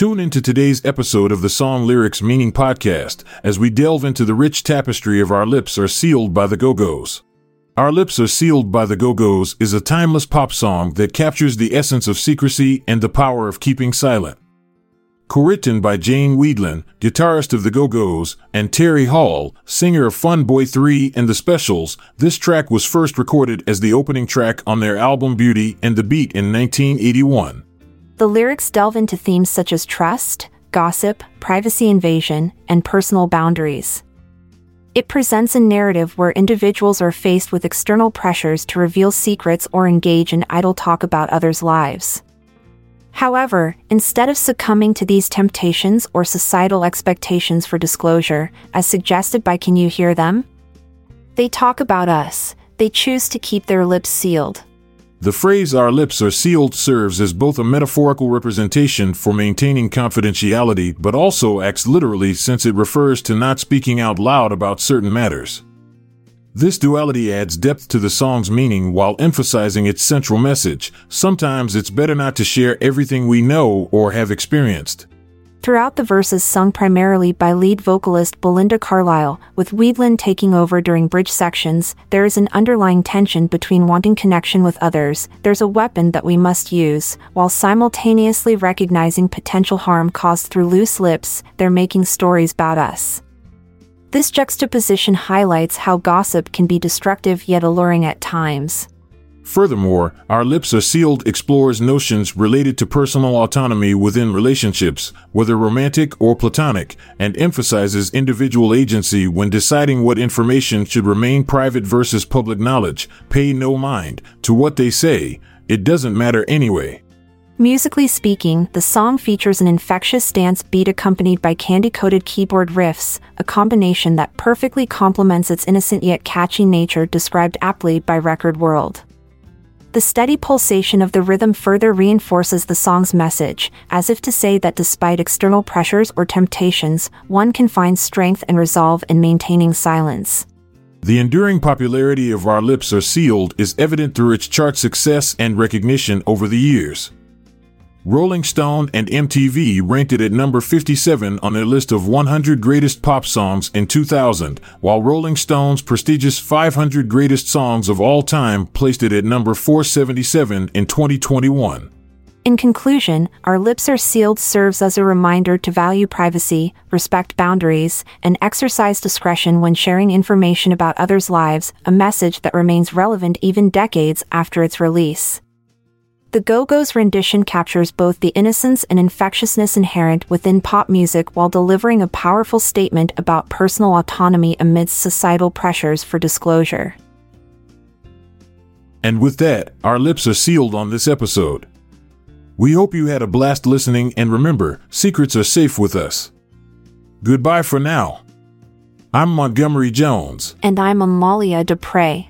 Tune into today's episode of the Song Lyrics Meaning Podcast as we delve into the rich tapestry of Our Lips Are Sealed by the Go Go's. Our Lips Are Sealed by the Go Go's is a timeless pop song that captures the essence of secrecy and the power of keeping silent. Co-written by Jane Wiedlin, guitarist of the Go-Go's, and Terry Hall, singer of Fun Boy 3 and The Specials, this track was first recorded as the opening track on their album Beauty and the Beat in 1981. The lyrics delve into themes such as trust, gossip, privacy invasion, and personal boundaries. It presents a narrative where individuals are faced with external pressures to reveal secrets or engage in idle talk about others' lives. However, instead of succumbing to these temptations or societal expectations for disclosure, as suggested by Can You Hear Them? They talk about us, they choose to keep their lips sealed. The phrase our lips are sealed serves as both a metaphorical representation for maintaining confidentiality but also acts literally since it refers to not speaking out loud about certain matters. This duality adds depth to the song's meaning while emphasizing its central message. Sometimes it's better not to share everything we know or have experienced. Throughout the verses sung primarily by lead vocalist Belinda Carlisle, with Wiedlin taking over during bridge sections, there is an underlying tension between wanting connection with others, there's a weapon that we must use, while simultaneously recognizing potential harm caused through loose lips, they're making stories about us. This juxtaposition highlights how gossip can be destructive yet alluring at times. Furthermore, Our Lips Are Sealed explores notions related to personal autonomy within relationships, whether romantic or platonic, and emphasizes individual agency when deciding what information should remain private versus public knowledge. Pay no mind to what they say, it doesn't matter anyway. Musically speaking, the song features an infectious dance beat accompanied by candy coated keyboard riffs, a combination that perfectly complements its innocent yet catchy nature described aptly by Record World. The steady pulsation of the rhythm further reinforces the song's message, as if to say that despite external pressures or temptations, one can find strength and resolve in maintaining silence. The enduring popularity of Our Lips Are Sealed is evident through its chart success and recognition over the years. Rolling Stone and MTV ranked it at number 57 on their list of 100 greatest pop songs in 2000, while Rolling Stone's prestigious 500 greatest songs of all time placed it at number 477 in 2021. In conclusion, Our Lips Are Sealed serves as a reminder to value privacy, respect boundaries, and exercise discretion when sharing information about others' lives, a message that remains relevant even decades after its release. The Go Go's rendition captures both the innocence and infectiousness inherent within pop music while delivering a powerful statement about personal autonomy amidst societal pressures for disclosure. And with that, our lips are sealed on this episode. We hope you had a blast listening, and remember, secrets are safe with us. Goodbye for now. I'm Montgomery Jones. And I'm Amalia Dupre.